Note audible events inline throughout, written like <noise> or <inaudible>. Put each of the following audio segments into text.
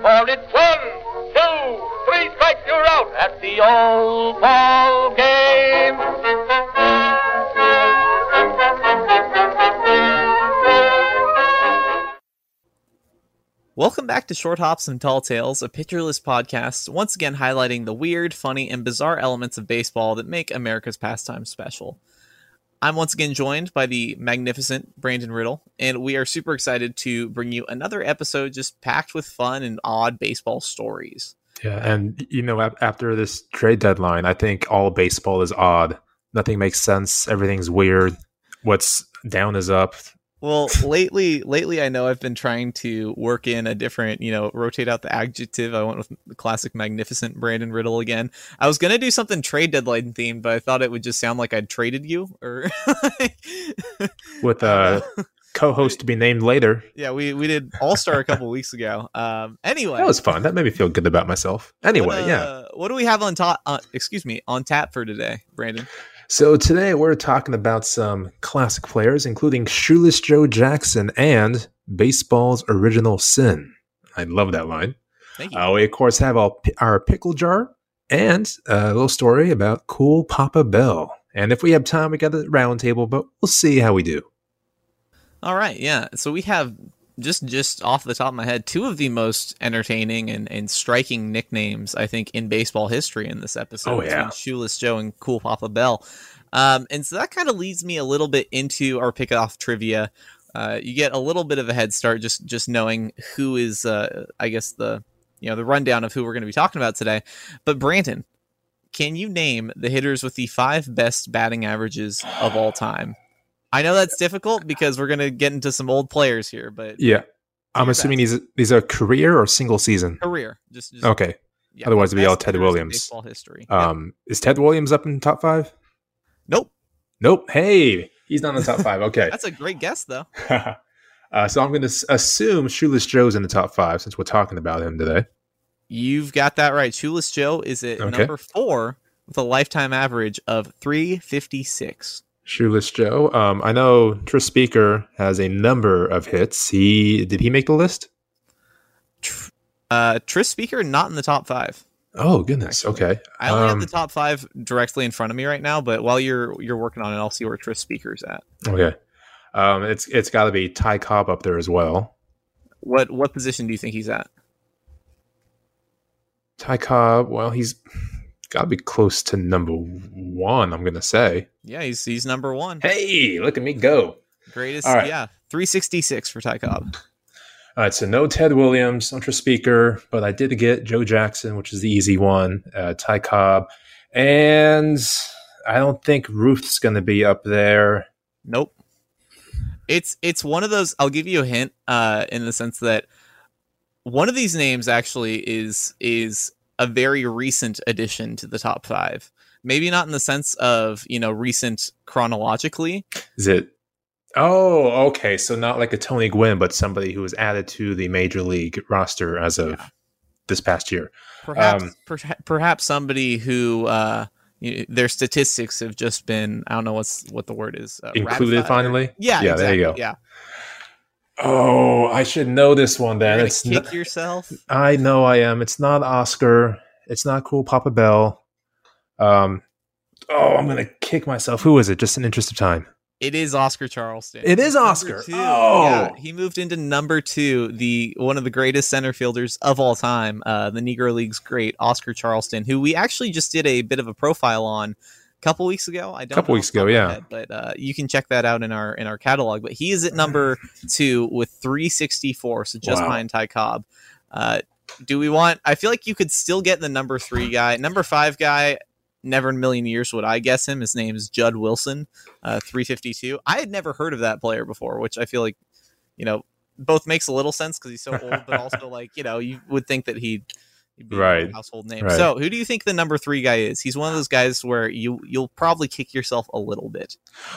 for it's one, two, three strikes, you're out at the old ball game. Welcome back to Short Hops and Tall Tales, a Pitcher List podcast, once again highlighting the weird, funny, and bizarre elements of baseball that make America's pastime special. I'm once again joined by the magnificent Brandon Riddle, and we are super excited to bring you another episode just packed with fun and odd baseball stories. Yeah, and you know, after this trade deadline, I think all baseball is odd. Nothing makes sense. Everything's weird. What's down is up. Well, lately, lately, I know I've been trying to work in a different, you know, rotate out the adjective. I went with the classic magnificent Brandon Riddle again. I was gonna do something trade deadline themed, but I thought it would just sound like I'd traded you or <laughs> With a co-host to be named later. yeah, we we did All Star a couple weeks ago. Um, anyway, That was fun. That made me feel good about myself. Anyway, what, yeah. uh, what do we have on top? Uh, excuse me, on tap for today, Brandon? So today we're talking about some classic players, including Shoeless Joe Jackson and baseball's original sin. I love that line. Thank you. Uh, we of course have our, our pickle jar and a little story about cool Papa Bell. And if we have time, we got a round table, but we'll see how we do. All right, yeah. So we have just just off the top of my head two of the most entertaining and, and striking nicknames I think in baseball history in this episode. Oh, yeah. between Shoeless Joe and Cool Papa Bell. Um, and so that kind of leads me a little bit into our pick off trivia. Uh, you get a little bit of a head start just just knowing who is uh, I guess the you know the rundown of who we're going to be talking about today. But Brandon, can you name the hitters with the five best batting averages of all time? I know that's difficult because we're going to get into some old players here, but Yeah. I'm assuming these these are career or single season. career. Just, just Okay. yeah, otherwise it'd be all Ted Williams. Baseball history. Um, is Ted Williams up in top five? nope, Nope. Hey, he's not in the top five. Okay. <laughs> that's a great guess though. <laughs> uh, so I'm going to assume Shoeless Joe's in the top five since we're talking about him today. You've got that right. Shoeless Joe is at Okay. number four with a lifetime average of 356. Shoeless Joe. Um, I know Tris Speaker has a number of hits. He did he make the list? Uh, Tris Speaker not in the top five. Oh goodness. Okay. I only Um, have the top five directly in front of me right now, but while you're you're working on it, I'll see where Tris Speaker's at. Okay. Um, it's it's got to be Ty Cobb up there as well. What what position do you think he's at? Ty Cobb. Well, he's got to be close to number one. I'm going to say. Yeah, he's he's number one. Hey, look at me go! Greatest, all right. yeah, 366 for Ty Cobb. All right, so no Ted Williams, ultra Speaker, but I did get Joe Jackson, which is the easy one. Uh, Ty Cobb, and I don't think Ruth's going to be up there. Nope. It's it's one of those. I'll give you a hint, uh, in the sense that one of these names actually is is a very recent addition to the top five. Maybe not in the sense of you know recent chronologically. Is it? Oh, okay. So not like a Tony Gwynn, but somebody who was added to the major league roster as of Yeah. this past year. Perhaps Um, perha- perhaps somebody who uh, you their statistics have just been I don't know what's what the word is uh, Included ratified finally? Yeah, Yeah, there you go. Yeah, Oh, I should know this one You're then. It's kick n- yourself. I know I am. It's not Oscar. It's not cool Papa Bell. Um oh, I'm gonna kick myself. Who is it? Just in interest of time. It is Oscar Charleston. It is Oscar. two. Oh. Yeah, he moved into number two, the one of the greatest center fielders of all time, uh, the Negro League's great Oscar Charleston, who we actually just did a bit of a profile on couple weeks ago. I don't Couple know weeks off the ago, yeah. head, but uh, you can check that out in our in our catalog. But he is at number <laughs> two with 364, so just Wow. behind Ty Cobb. Uh, do we want? I feel like you could still get the number three guy, number five guy. Never in a million years would I guess him. His name is Jud Wilson, uh, 352. I had never heard of that player before, which I feel like, you know, both makes a little sense because he's so old, but also <laughs> like, you know, you would think that he'd, he'd be a Right. household name. Right. So, who do you think the number three guy is? He's one of those guys where you you'll probably kick yourself a little bit.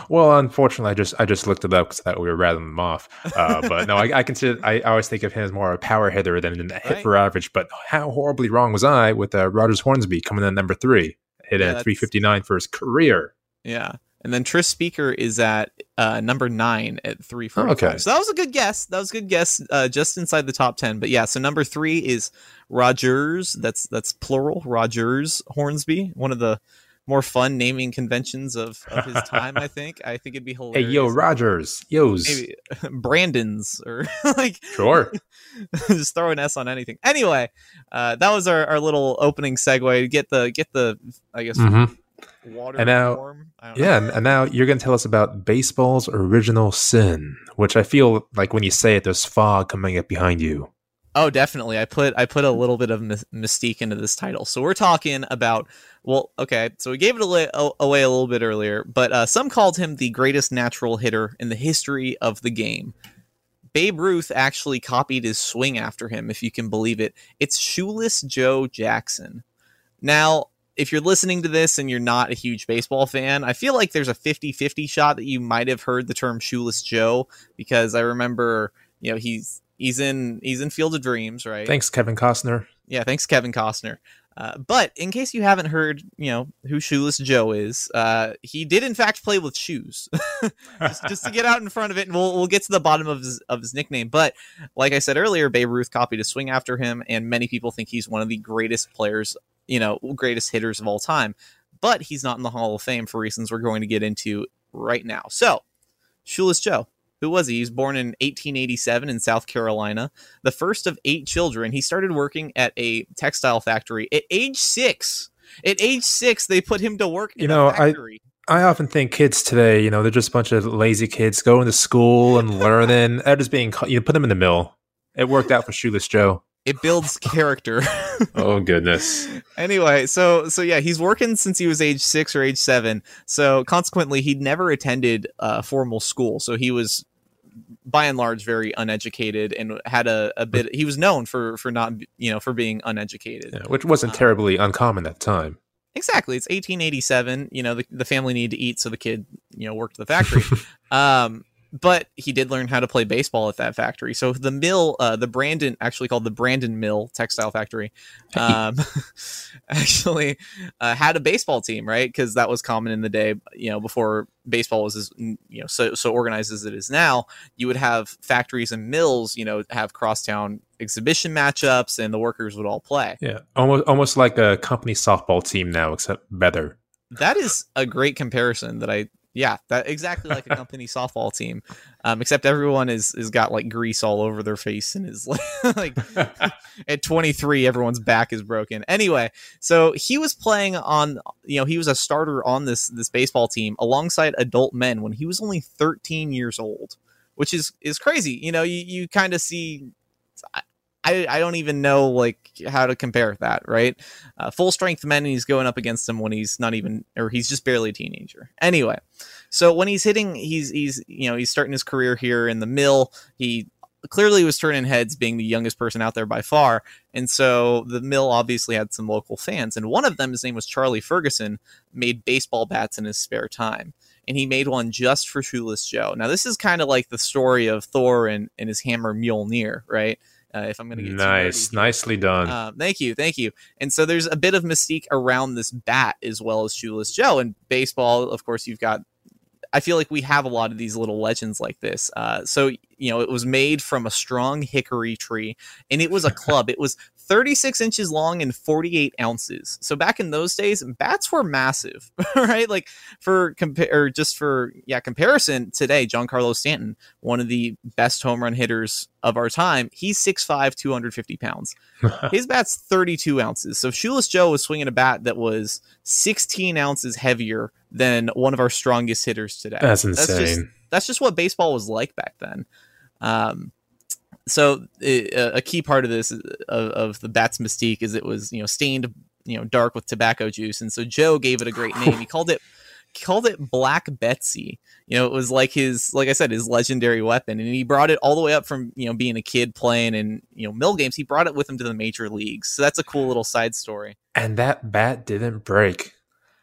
Well, unfortunately, I just I just looked it up because I thought we were rattling them off. Uh, but no, I, I consider I, I always think of him as more a power hitter than a hit Right. for average. But how horribly wrong was I with uh, Rogers Hornsby coming in at number three, hit Yeah, at 359 for his career? Yeah. And then Tris Speaker is at uh, number nine at three forty five. Okay. So that was a good guess. That was a good guess, uh, just inside the top ten. But yeah, so number three is Rogers. That's that's plural. Rogers Hornsby, one of the more fun naming conventions of, of his time. I think. I think it'd be hilarious. Hey, yo, Rogers. Yo's. Maybe <laughs> Brandon's or <laughs> like Sure. <laughs> just throw an S on anything. Anyway, uh, that was our, our little opening segue. Get the get the I guess hmm water And now- warm. I don't know. Yeah, and, and now you're going to tell us about baseball's original sin, which I feel like when you say it, there's fog coming up behind you. Oh, definitely. I put I put a little bit of mystique into this title. So we're talking about well, okay. So we gave it away, away a little bit earlier, but uh, some called him the greatest natural hitter in the history of the game. Babe Ruth actually copied his swing after him, if you can believe it. It's Shoeless Joe Jackson. Now, if you're listening to this and you're not a huge baseball fan, I feel like there's a 50-50 shot that you might have heard the term Shoeless Joe because I remember, you know, he's he's in he's in Field of Dreams, right? Thanks, Kevin Costner. Yeah, thanks, Kevin Costner. Uh, but in case you haven't heard, you know who Shoeless Joe is, uh, he did in fact play with shoes, <laughs> just, just to get out in front of it, and we'll we'll get to the bottom of his of his nickname. But like I said earlier, Babe Ruth copied a swing after him, and many people think he's one of the greatest players, you know, greatest hitters of all time. But he's not in the Hall of Fame for reasons we're going to get into right now. So, Shoeless Joe, who was he? He was born in 1887 in South Carolina the first of eight children. He started working at a textile factory at age six. At age six, they put him to work in You know, a I- factory. I often think kids today, you know, they're just a bunch of lazy kids going to school and learning. <laughs> They're just being, you put them in the mill. It worked out for Shoeless Joe. It builds character. <laughs> Oh, goodness. anyway, so so yeah, he's working since he was age six or age seven. So consequently, he'd never attended uh, formal school. So he was, by and large, very uneducated and had a, a bit. He was known for for not you know for being uneducated. Yeah, which wasn't Uh, terribly uncommon at the time. Exactly. It's 1887. You know, the, the family needed to eat, so the kid, you know, worked the factory. <laughs> um, but he did learn how to play baseball at that factory. So the mill, uh, the Brandon, actually called the Brandon Mill Textile Factory, um, <laughs> actually uh, had a baseball team, right? Because that was common in the day, you know, before baseball was as you know so so organized as it is now. You would have factories and mills, you know, have crosstown exhibition matchups, and the workers would all play. Yeah, almost almost like a company softball team now, except better. That is a great comparison. That I yeah, that exactly like a <laughs> company softball team, um, except everyone is is got like grease all over their face and is <laughs> like like <laughs> at 23 everyone's back is broken. Anyway so he was playing on you know he was a starter on this this baseball team alongside adult men when he was only 13 years old which is is crazy. You know you, you kind of see I, I don't even know like how to compare that right? Uh, full strength men he's going up against him when he's not even or he's just barely a teenager. Anyway so when he's hitting he's he's you know he's starting his career here in the mill. He clearly was turning heads being the youngest person out there by far. And so the mill obviously had some local fans. And one of them his name was charlie ferguson made baseball bats in his spare time. And he made one just for shoeless joe. Now this is kind of like the story of thor and, and his hammer mjolnir right uh, if i'm gonna get too Nice, nicely done. Um, thank you, thank you. And so there's a bit of mystique around this bat as well as Shoeless Joe. And baseball, of course, you've got. I feel like we have a lot of these little legends like this. Uh, so you know, it was made from a strong hickory tree, and it was a club. it was 36 inches long and 48 ounces. So back in those days, bats were massive, <laughs> right? Like for compare, or just for yeah comparison, today, Giancarlo Stanton, one of the best home run hitters of our time, he's 6'5", 250 pounds. <laughs> His bat's 32 ounces. So Shoeless Joe was swinging a bat that was 16 ounces heavier than one of our strongest hitters today. That's just- insane. that's just what baseball was like back then. Um, so a key part of this uh, of, of the bat's mystique is it was you know stained you know dark with tobacco juice, and so Joe gave it a great name. He called it called it Black Betsy. You know, it was like his like I said his legendary weapon, and he brought it all the way up from you know being a kid playing in you know mill games. He brought it with him to the major leagues. So that's a cool little side story. and that bat didn't break.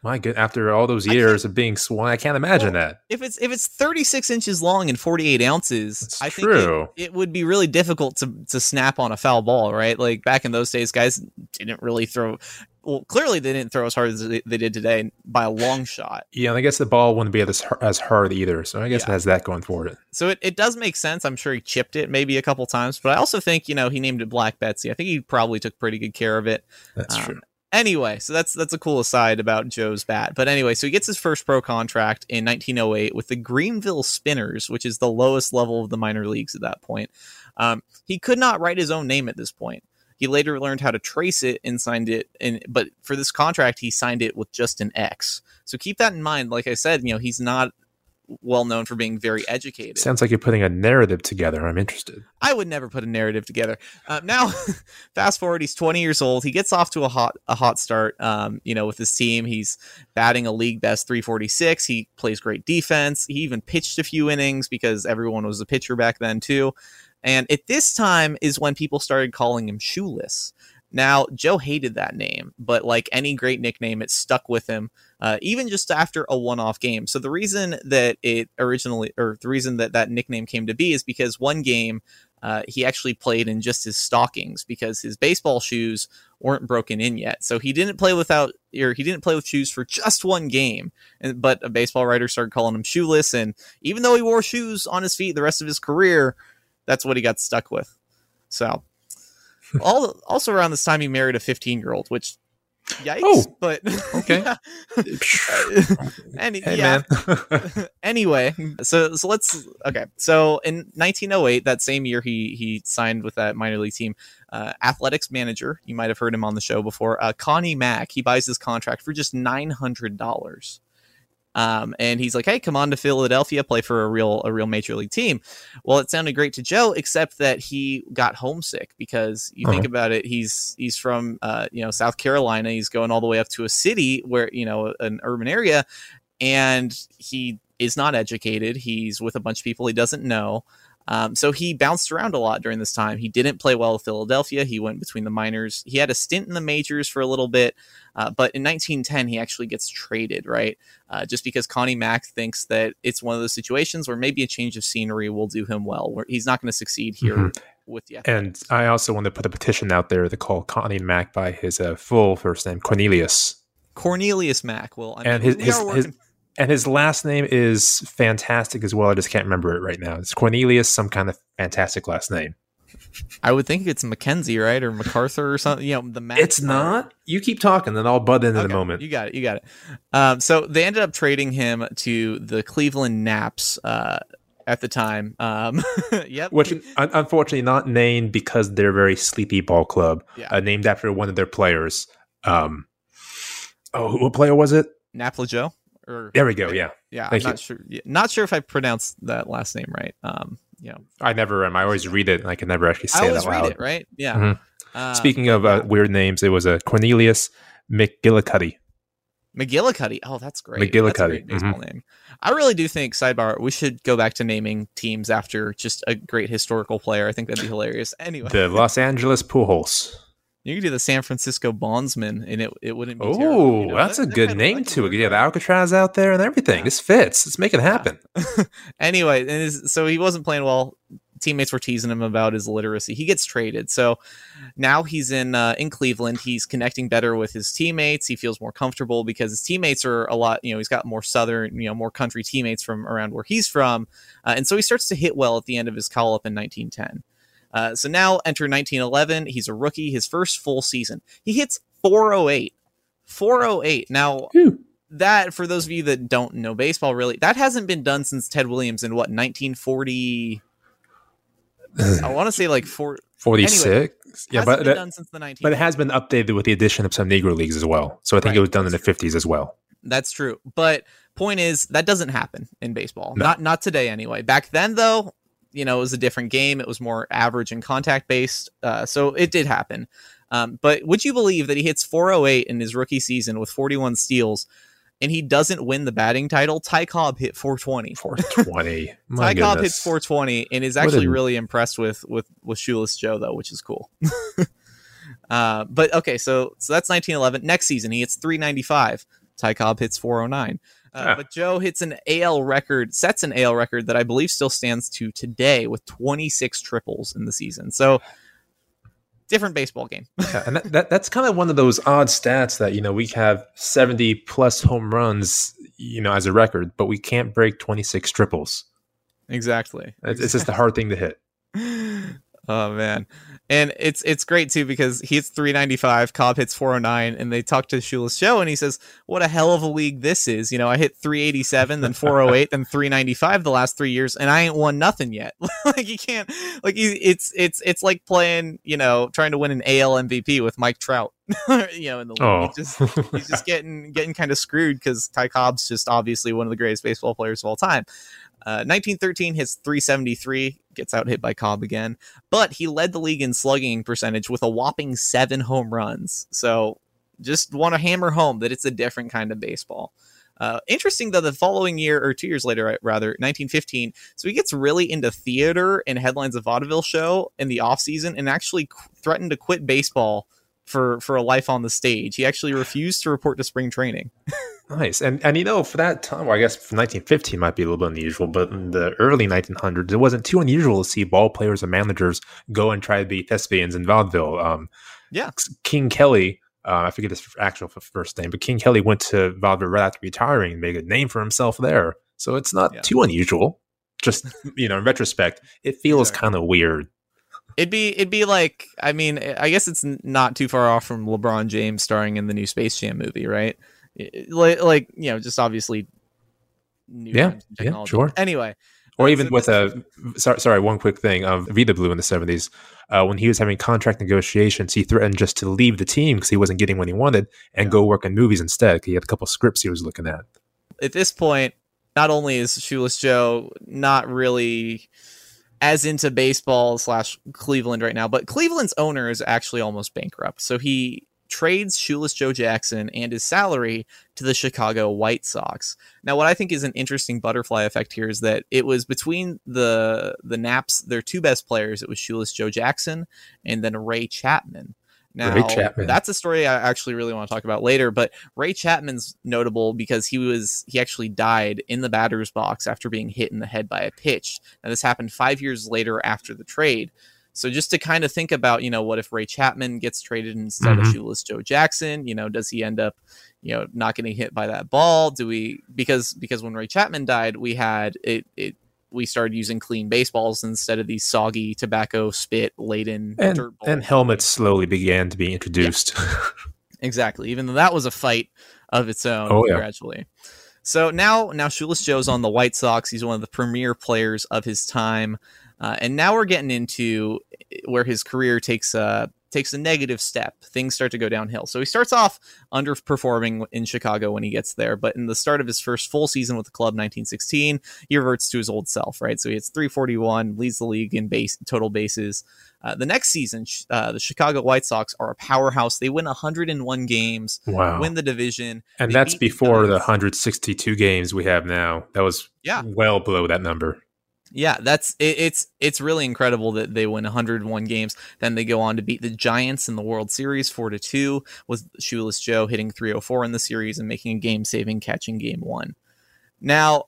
My good, after all those years of being swung, I can't imagine Well, that. If it's if it's 36 inches long and 48 ounces, That's I think it, it would be really difficult to to snap on a foul ball, right? Like back in those days, guys didn't really throw. well, clearly they didn't throw as hard as they, they did today by a long shot. Yeah, and I guess the ball wouldn't be as as hard either. So I guess Yeah. it has that going for it. So it, it does make sense. I'm sure he chipped it maybe a couple times, but I also think, you know, he named it Black Betsy. I think he probably took pretty good care of it. That's Um, true. Anyway, so that's that's a cool aside about Joe's bat. But anyway, so he gets his first pro contract in 1908 with the Greenville Spinners, which is the lowest level of the minor leagues at that point. Um, he could not write his own name at this point. He later learned how to trace it and signed it. And but for this contract, he signed it with just an X. So keep that in mind. Like I said, you know, he's not well known for being very educated. Sounds like you're putting a narrative together. I'm interested. I would never put a narrative together. Uh, now, <laughs> fast forward, he's 20 years old. He gets off to a hot a hot start. Um, you know, with his team, he's batting a league best 346. He plays great defense. He even pitched a few innings because everyone was a pitcher back then too. And at this time is when people started calling him Shoeless. Now, Joe hated that name, but like any great nickname, it stuck with him, uh, even just after a one off game. So, the reason that it originally, or the reason that that nickname came to be is because one game uh, he actually played in just his stockings because his baseball shoes weren't broken in yet. So, he didn't play without, or he didn't play with shoes for just one game. And, but a baseball writer started calling him shoeless. And even though he wore shoes on his feet the rest of his career, that's what he got stuck with. So, <laughs> all, also around this time, he married a 15 year old, which yikes. Oh, but <laughs> okay. <laughs> and hey yeah. man. <laughs> anyway, so so let's okay. So in 1908, that same year, he he signed with that minor league team. Uh, athletics manager, you might have heard him on the show before. Uh, Connie Mack, he buys his contract for just nine hundred dollars. Um, and he's like, "Hey, come on to Philadelphia, play for a real a real major league team." Well, it sounded great to Joe, except that he got homesick because you think Uh-huh. about it, he's he's from uh, you know South Carolina. He's going all the way up to a city where you know an urban area, and he is not educated. He's with a bunch of people he doesn't know. Um, so he bounced around a lot during this time. He didn't play well with Philadelphia. He went between the minors. He had a stint in the majors for a little bit, uh, but in 1910 he actually gets traded, right? Uh, just because Connie Mack thinks that it's one of those situations where maybe a change of scenery will do him well. Where he's not going to succeed here Mhm. with the And I also want to put a petition out there to call Connie Mack by his uh, full first name, Cornelius. Cornelius Mack. Well, I And mean, his- we his- his- And his last name is fantastic as well. I just can't remember it right now. It's Cornelius, some kind of fantastic last name. I would think it's Mackenzie, right, or MacArthur or something. You know, the Mack It's not. You keep talking, then I'll butt in in a moment. You got it. You got it. Um, so they ended up trading him to the Cleveland Naps uh, at the time. Um, <laughs> yep. Which, un- unfortunately, not named because they're a very sleepy ball club. Yeah. Uh, named after one of their players. Um, oh, what player was it? Nap Lajoie. Or There we go. Yeah, yeah, Thank I'm not sure. Not sure if I pronounced that last name right. Um, you know, I never am. I always read it, and I can never actually I say it always out read loud. it right. Yeah. Mhm. Uh, Speaking of uh, weird names, it was a Cornelius McGillicuddy. McGillicuddy. Oh, that's great. McGillicuddy, That's great baseball name. I really do think sidebar. We should go back to naming teams after just a great historical player. I think that'd be hilarious. Anyway, The Los Angeles Pujols. You could do the San Francisco Bondsman, and it it wouldn't be. terrible, Oh, you know? that's That- a that good name to it. Yeah, the out. Alcatraz out there and everything. Yeah. This fits. Let's make it happen. <laughs> anyway, and his, so he wasn't playing well. Teammates were teasing him about his literacy. He gets traded, so now he's in uh, in Cleveland. He's connecting better with his teammates. He feels more comfortable because his teammates are a lot. You know, he's got more southern, you know, more country teammates from around where he's from, uh, and so he starts to hit well at the end of his call up in 1910. Uh, so now enter 1911. He's a rookie. His first full season, he hits 408. 408. Now Phew. that for those of you that don't know baseball really that hasn't been done since ted williams in what 1940 i want to say like four 46. yeah, but been that, done since the 19 but it has been updated with the addition of some Negro leagues as well. So I think Right, it was done in the 50s as well. that's true but point is that doesn't happen in baseball No. not not today anyway back then though you know it was a different game it was more average and contact based uh, so it did happen um, but would you believe that he hits 408 in his rookie season with 41 steals and he doesn't win the batting title ty cobb hit 420 420. <laughs> My Ty Cobb hits 420 and is actually a- really impressed with with with Shoeless Joe though, which is cool. <laughs> uh, but okay, so so that's 1911. Next season, he hits 395. Ty Cobb hits 409. Uh. But Joe hits an AL record, sets an AL record that I believe still stands to today with 26 triples in the season. So different baseball game. <laughs> yeah, and that, that, that's kind of one of those odd stats that you know we have 70 plus home runs, you know, as a record, but we can't break 26 triples. exactly. It's, it's just a hard thing to hit. <laughs> oh man and it's it's great too because he hits 395 cobb hits 409 and they talk to shoeless joe, and he says what a hell of a league this is you know i hit 387 then 408 then 395 the last three years and i ain't won nothing yet <laughs> like you can't like it's it's it's like playing you know trying to win an al mvp with mike trout <laughs> you know in the league Oh. He just he's just <laughs> getting getting kind of screwed because Ty Cobb's just obviously one of the greatest baseball players of all time. Uh, 1913 hits 373, gets out hit by Cobb again, but he led the league in slugging percentage with a whopping seven home runs. So just want to hammer home that it's a different kind of baseball. Uh, interesting though, the following year or two years later, rather 1915, so he gets really into theater and headlines of vaudeville show in the off season, and actually qu- threatened to quit baseball for for a life on the stage. He actually refused to report to spring training. <laughs> Nice. And and you know, for that time, well, I guess 1915 might be a little bit unusual, but in the early 1900s, it wasn't too unusual to see ball players and managers go and try to be thespians in vaudeville. Um, Yeah. King Kelly, uh, I forget his actual first name, but King Kelly went to vaudeville right after retiring and made a name for himself there. So it's not Yeah. too unusual. Just <laughs> you know, in retrospect, it feels Exactly. kind of weird. It'd be it'd be like I mean I guess it's not too far off from LeBron James starring in the new Space Jam movie, right? Like like you know just obviously. New Yeah, yeah, sure. Anyway, Or Uh, even with a sorry, sorry, one quick thing of Vida Blue in the seventies, uh, when he was having contract negotiations, he threatened just to leave the team because he wasn't getting what he wanted and Yeah. go work in movies instead. He had a couple scripts he was looking at. at this point, not only is Shoeless Joe not really as into baseball slash Cleveland right now, but Cleveland's owner is actually almost bankrupt. So he trades Shoeless Joe Jackson and his salary to the Chicago White Sox. Now, what I think is an interesting butterfly effect here is that it was between the the Naps, their two best players. It was Shoeless Joe Jackson and then Ray Chapman. Now, Ray Chapman. that's a story I actually really want to talk about later. But Ray Chapman's notable because he was he actually died in the batter's box after being hit in the head by a pitch. And this happened five years later after the trade. So just to kind of think about, you know, what if Ray Chapman gets traded instead of Mhm. shoeless Joe Jackson? You know, does he end up, you know, not getting hit by that ball? Do we because because when Ray Chapman died, we had it it we started using clean baseballs instead of these soggy tobacco spit laden And, dirt balls. and helmets slowly began to be introduced. Exactly. Even though that was a fight of its own Oh, yeah. gradually. So now now Shoeless Joe's on the White Sox. He's one of the premier players of his time. Uh, and now we're getting into where his career takes a takes a negative step. Things start to go downhill. So he starts off underperforming in Chicago when he gets there, but in the start of his first full season with the club, 1916, he reverts to his old self. Right, so he hits 341, leads the league in base total bases. Uh, the next season, uh, the Chicago White Sox are a powerhouse. They win 101 games, wow. win the division. and they that's beat the before the 162 games we have now. That was Yeah. well below that number. Yeah, that's it, it's it's really incredible that they win 101 games. Then they go on to beat the Giants in the World Series 4 to 2 with Shoeless Joe hitting 304 in the series and making a game-saving catch in game 1. Now,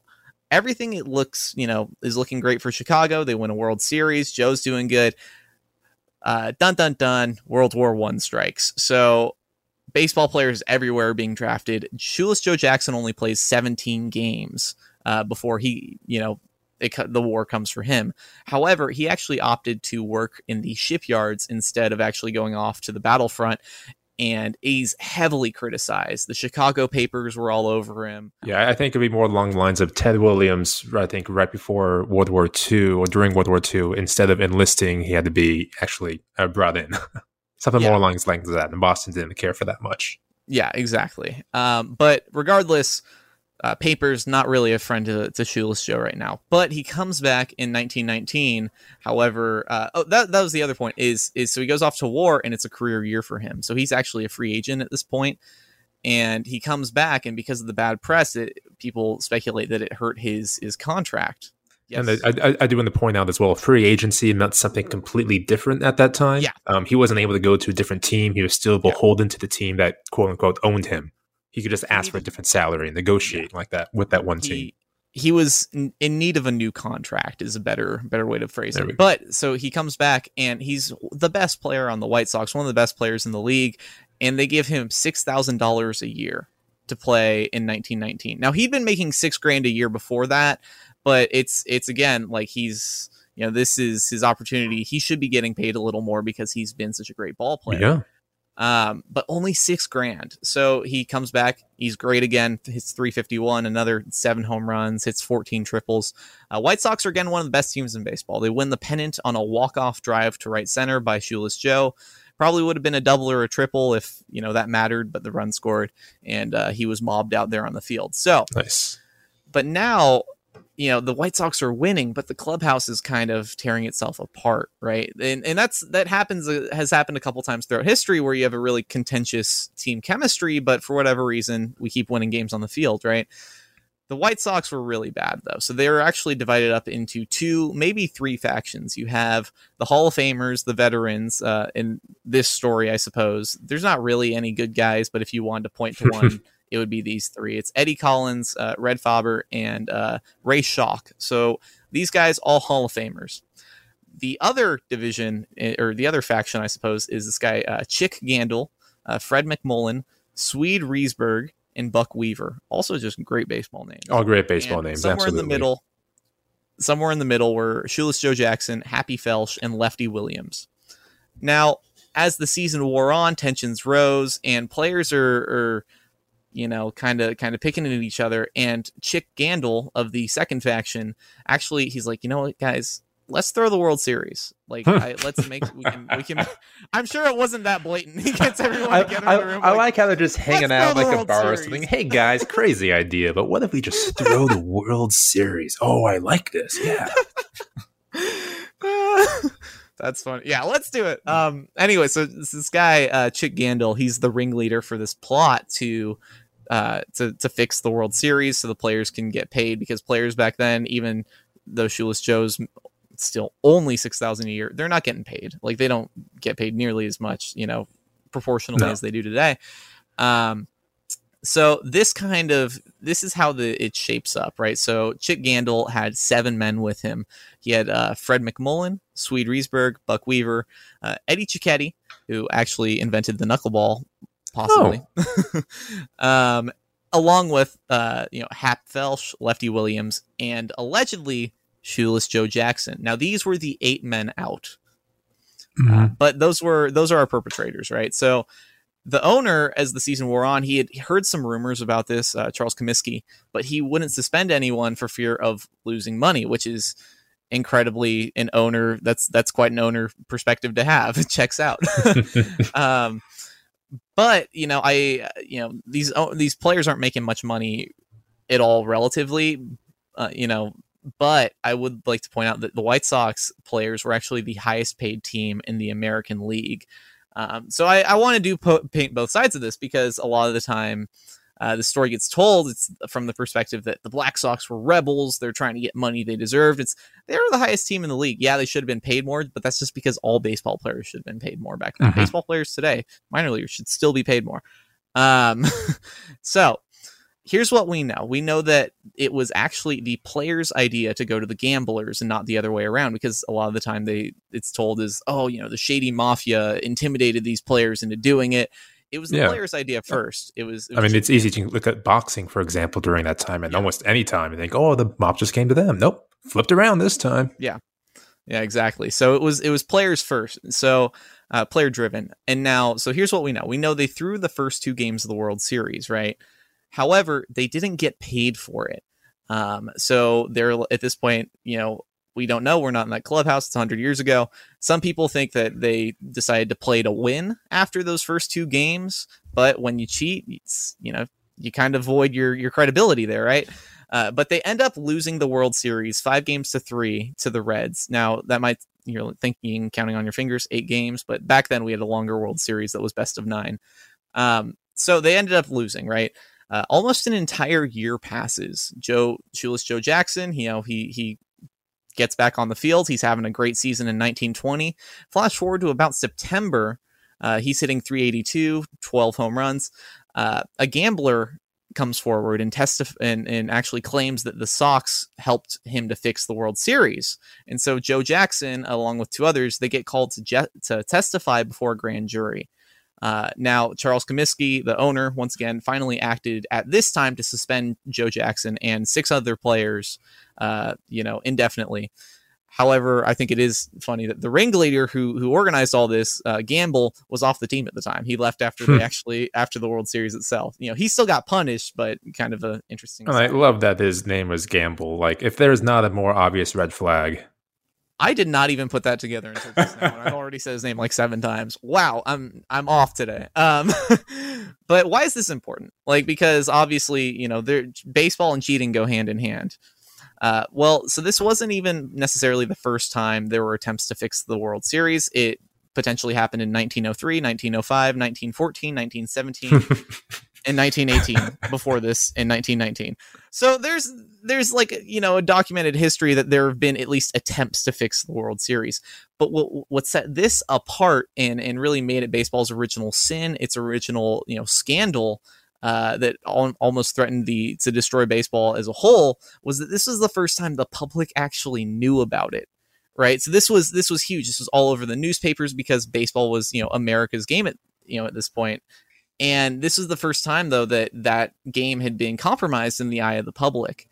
everything it looks, you know, is looking great for Chicago. They win a World Series. Joe's doing good. Uh, dun dun dun. World War One strikes. So baseball players everywhere are being drafted. Shoeless Joe Jackson only plays 17 games uh, before he, you know, it, the war comes for him. However, he actually opted to work in the shipyards instead of actually going off to the battlefront. And he's heavily criticized. The Chicago papers were all over him. Yeah, I think it'd be more along the lines of Ted Williams. I think right before World War II or during World War II, instead of enlisting, he had to be actually uh, brought in. <laughs> Something Yeah. more along the lines of that. And Boston didn't care for that much. Yeah, exactly. Um, but regardless, uh, Paper's not really a friend to, to Shoeless Joe right now. But he comes back in 1919. However, uh, oh, that that was the other point. Is is so he goes off to war and it's a career year for him. So he's actually a free agent at this point, and he comes back and because of the bad press, it, people speculate that it hurt his his contract. And I, I, I do want to point out as well, free agency meant something completely different at that time. Yeah. Um, he wasn't able to go to a different team. He was still Yeah. beholden to the team that quote unquote owned him. He could just ask for a different salary and negotiate like that with that one team. he he was in, in need of a new contract is a better better way to phrase There it. But so he comes back and he's the best player on the White Sox, one of the best players in the league, and they give him six thousand dollars a year to play in 1919. Now he'd been making six grand a year before that, but it's it's again like he's you know this is his opportunity. He should be getting paid a little more because he's been such a great ball player Yeah. Um, but only six grand. So he comes back. He's great again. Hits 351, another seven home runs, hits 14 triples. Uh, White Sox are again one of the best teams in baseball. They win the pennant on a walk-off drive to right center by Shoeless Joe. Probably would have been a double or a triple if you know that mattered, but the run scored, and uh, he was mobbed out there on the field. So Nice. but now you know the white sox are winning but the clubhouse is kind of tearing itself apart right? And and that's that happens uh, has happened a couple times throughout history where you have a really contentious team chemistry but for whatever reason we keep winning games on the field right? The white sox were really bad though. So they were actually divided up into two maybe three factions. You have the hall of famers the veterans uh, in this story i suppose. There's not really any good guys but if you wanted to point to <laughs> one it would be these three. It's Eddie Collins, uh, Red Faber, and uh, Ray Schalk. So these guys all Hall of Famers. The other division, eh, or the other faction, I suppose, is this guy uh, Chick Gandil, uh, Fred McMullen, Swede Risberg, and Buck Weaver. Also, just great baseball names. All great baseball And names. Somewhere in the middle, somewhere in the middle were Shoeless Joe Jackson, Happy Felsch, and Lefty Williams. Now, as the season wore on, tensions rose, and players are, are you know, kind of kind of picking at each other. And Chick Gandil of the second faction, actually, he's like, you know what, guys, let's throw the World Series. Like, I, <laughs> let's make we can we can. <laughs> I'm sure it wasn't that blatant. <laughs> He gets everyone I, together I, in the room. I like how they're just hanging out like a bar or something. Hey guys, crazy idea, but what if we just throw the World Series? Oh, I like this. Yeah. That's funny. Yeah, let's do it. Um. Anyway, so this, this guy, uh, Chick Gandil, he's the ringleader for this plot to, uh, to to fix the World Series so the players can get paid because players back then, even though Shoeless Joe's still only six thousand a year, they're not getting paid. Like they don't get paid nearly as much, you know, proportionally No. as they do today. Um. So this kind of this is how the it shapes up, right? So Chick Gandil had seven men with him. He had uh, Fred McMullen, Swede Risberg, Buck Weaver, uh, Eddie Cicotte, who actually invented the knuckleball, possibly, <laughs> um, along with uh, you know Hap Felsch, Lefty Williams, and allegedly Shoeless Joe Jackson. Now these were the eight men out, uh, but those were those are our perpetrators, right? So the owner, as the season wore on, he had heard some rumors about this, uh, Charles Comiskey, but he wouldn't suspend anyone for fear of losing money, which is incredibly an owner. That's that's quite an owner perspective to have. <laughs> It checks out. <laughs> um, but you know, I you know these oh, these players aren't making much money at all relatively. Uh, you know, but I would like to point out that the White Sox players were actually the highest paid team in the American League. Um, so I, I want to do po- paint both sides of this because a lot of the time uh, the story gets told it's from the perspective that the Black Sox were rebels. They're trying to get money they deserved. It's they were the highest team in the league. Yeah, they should have been paid more, but that's just because all baseball players should have been paid more back then. Mhm. Baseball players today, minor leaguers, should still be paid more. Um, <laughs> so here's what we know. We know that it was actually the players' idea to go to the gamblers and not the other way around because a lot of the time they it's told is oh you know the shady mafia intimidated these players into doing it. It was the Yeah. players' idea first. It was. it I mean, it's easy to look at boxing, for example, during that time, and almost any time, and think, "Oh, the mob just came to them." Nope, flipped around this time. Yeah, yeah, exactly. So it was it was players first. So uh, player driven. And now, so here's what we know. We know they threw the first two games of the World Series, right? However, they didn't get paid for it. Um, so they're at this point, you know, we don't know. We're not in that clubhouse. It's 100 years ago. Some people think that they decided to play to win after those first two games, but when you cheat, it's, you know, you kind of void your your credibility there, right? Uh, but they end up losing the World Series five games to three to the Reds. Now that might you're thinking counting on your fingers eight games, but back then we had a longer World Series that was best of nine. Um, so they ended up losing, right? Uh, almost an entire year passes. Joe Shoeless Joe Jackson, you know, he he gets back on the field. He's having a great season in 1920. Flash forward to about September, uh, he's hitting 382, 12 home runs. Uh, a gambler comes forward and testif- and, and actually claims that the Sox helped him to fix the World Series. And so Joe Jackson, along with two others, they get called to, je- to testify before a grand jury. Uh, now, Charles Comiskey, the owner, once again, finally acted at this time to suspend Joe Jackson and six other players, uh, you know, indefinitely. However, I think it is funny that the ringleader who who organized all this, uh, Gamble, was off the team at the time. He left after they actually after the World Series itself. You know, he still got punished, but kind of a interesting. And I love that his name was Gamble. Like, if there's not a more obvious red flag, I did not even put that together until just now. I've already said his name like seven times. Wow, I'm I'm off today. Um, <laughs> but why is this important? Like because obviously you know, there baseball and cheating go hand in hand. Uh, well, so this wasn't even necessarily the first time there were attempts to fix the World Series. It potentially happened in 1903, 1905, 1914, 1917. <laughs> in 1918 <laughs> before this in 1919 so there's there's like you know a documented history that there have been at least attempts to fix the world series. But what what set this apart and and really made it baseball's original sin its original you know scandal uh, that al- almost threatened the to destroy baseball as a whole was that this was the first time the public actually knew about it right? So this was this was huge. This was all over the newspapers because baseball was you know america's game at you know at this point and this was the first time, though, that that game had been compromised in the eye of the public.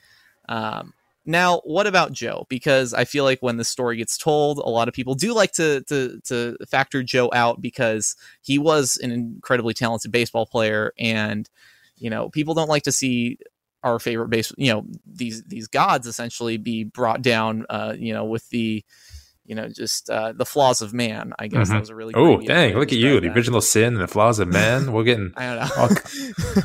Um, now, what about Joe? Because I feel like when the story gets told, a lot of people do like to to to factor Joe out because he was an incredibly talented baseball player, and you know people don't like to see our favorite base, you know, these these gods essentially be brought down, uh, you know, with the you know, just uh, the flaws of man. I guess Mhm. that was a really oh dang, look at you, the that. original sin and the flaws of man. We're getting <laughs> I don't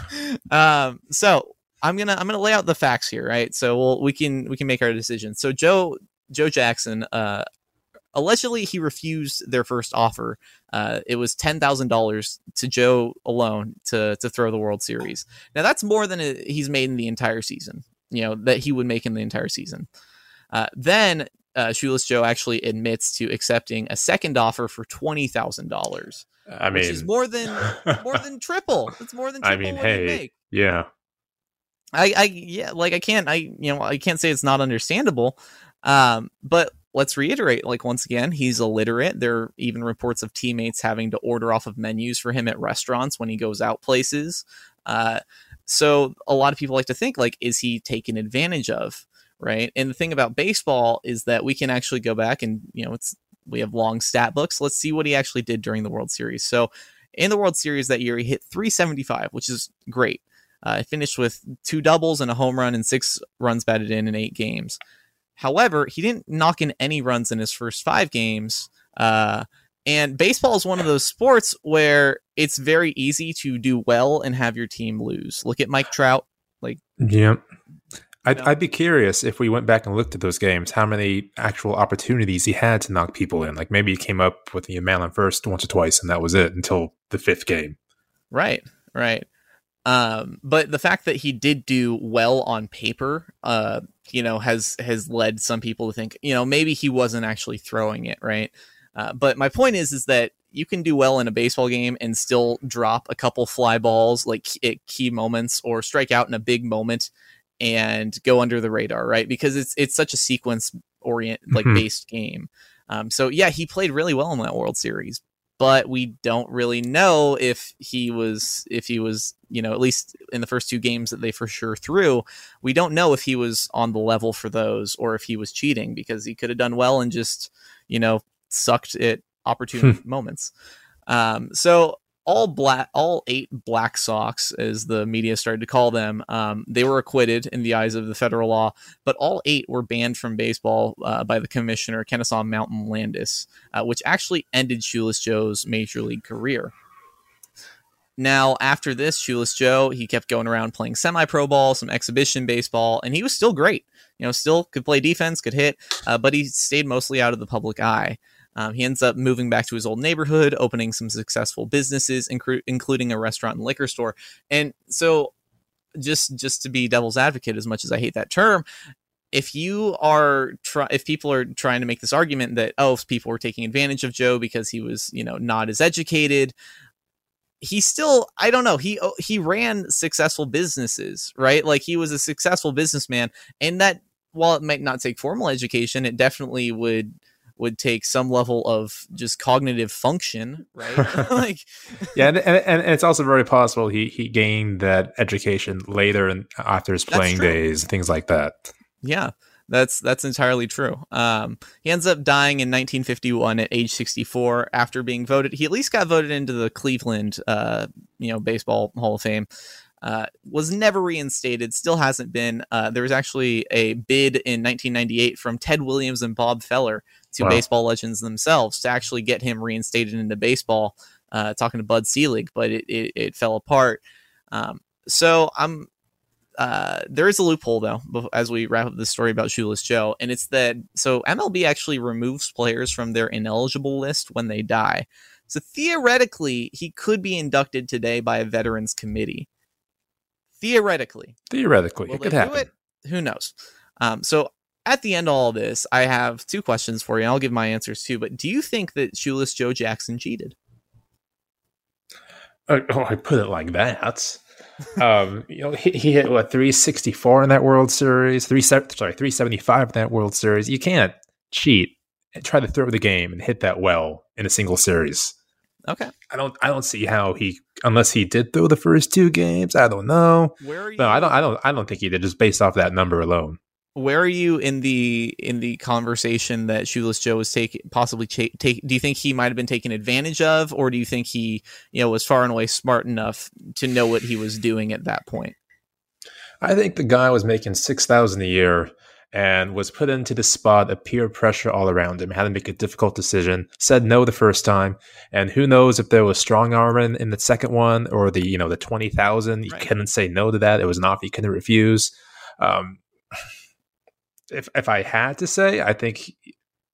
know. <laughs> um, so I'm gonna I'm gonna lay out the facts here, right? So we'll we can we can make our decision. So Joe Joe Jackson, uh, allegedly he refused their first offer. Uh, it was ten thousand dollars to Joe alone to to throw the World Series. Now that's more than he's made in the entire season. You know that he would make in the entire season. Uh, then uh, Shoeless Joe actually admits to accepting a second offer for twenty thousand dollars, I which mean is more than more than <laughs> triple. It's more than I mean, what hey. make. yeah. I, I, yeah, like I can't, I, you know, I can't say it's not understandable. Um, but let's reiterate, like once again, he's illiterate. There are even reports of teammates having to order off of menus for him at restaurants when he goes out places. Uh, so a lot of people like to think, like, is he taken advantage of? Right. And the thing about baseball is that we can actually go back and, you know, it's, we have long stat books. Let's see what he actually did during the World Series. So in the World Series that year, he hit 375, which is great. Uh, finished with two doubles and a home run and six runs batted in in eight games. However, he didn't knock in any runs in his first five games. Uh, and baseball is one of those sports where it's very easy to do well and have your team lose. Look at Mike Trout. Like, yep. I'd. I'd be curious if we went back and looked at those games, how many actual opportunities he had to knock people in. Like maybe he came up with the man on first once or twice, and that was it until the fifth game. Right, right. Um, but the fact that he did do well on paper, uh, you know, has has led some people to think, you know, maybe he wasn't actually throwing it, right? Uh, but my point is, is that you can do well in a baseball game and still drop a couple fly balls like at key moments or strike out in a big moment and go under the radar, right? Because it's it's such a sequence orient like Mhm. based game. Um, so yeah, he played really well in that World Series, but we don't really know if he was if he was you know at least in the first two games that they for sure threw we don't know if he was on the level for those or if he was cheating because he could have done well and just you know sucked at opportune moments um so all black all eight black sox as the media started to call them um, they were acquitted in the eyes of the federal law but all eight were banned from baseball uh, by the commissioner kenesaw mountain landis uh, which actually ended Shoeless Joe's major league career. Now, after this, Shoeless Joe, he kept going around playing semi pro ball, some exhibition baseball, and he was still great. You know, still could play defense, could hit, uh, but he stayed mostly out of the public eye. Um, he ends up moving back to his old neighborhood, opening some successful businesses, incru- including a restaurant and liquor store. And so, just just to be devil's advocate, as much as I hate that term, if you are try if people are trying to make this argument that oh people were taking advantage of Joe because he was you know not as educated he still I don't know he oh, he ran successful businesses right like he was a successful businessman and that while it might not take formal education it definitely would would take some level of just cognitive function right <laughs> <laughs> like yeah and, and, and, it's also very possible he he gained that education later and after his playing days things like that yeah that's that's entirely true. Um, he ends up dying in 1951 at age 64 after being voted. He at least got voted into the Cleveland, uh, you know, baseball Hall of Fame. Uh, was never reinstated. Still hasn't been. Uh, there was actually a bid in 1998 from Ted Williams and Bob Feller, two wow. baseball legends themselves, to actually get him reinstated into baseball. Uh, talking to Bud Selig, but it, it, it fell apart. Um, so I'm uh, there is a loophole though as we wrap up the story about Shoeless Joe, and it's that so MLB actually removes players from their ineligible list when they die. So theoretically, he could be inducted today by a veterans committee. Theoretically, theoretically, Will it could happen. It? Who knows? Um, so at the end of all this, I have two questions for you. And I'll give my answers too. But do you think that Shoeless Joe Jackson cheated? Uh, oh, I put it like that um, <laughs> you know, he, he, hit what 364 in that World Series, three sorry 375 in that World Series. You can't cheat and try to throw the game and hit that well in a single series. Okay. I don't I don't see how he unless he did throw the first two games. I don't know. Where are you? No, I don't I don't I don't think he did just based off that number alone where are you in the in the conversation that Shoeless Joe was taking possibly take? Do you think he might have been taken advantage of, or do you think he you know was far and away smart enough to know what he was doing at that point? I think the guy was making six thousand a year and was put into the spot of peer pressure all around him. Had to make a difficult decision. Said no the first time, and who knows if there was strong arming in the second one or the you know the twenty thousand. You right. couldn't say no to that. It was an offer you couldn't refuse. Um, if if I had to say, I think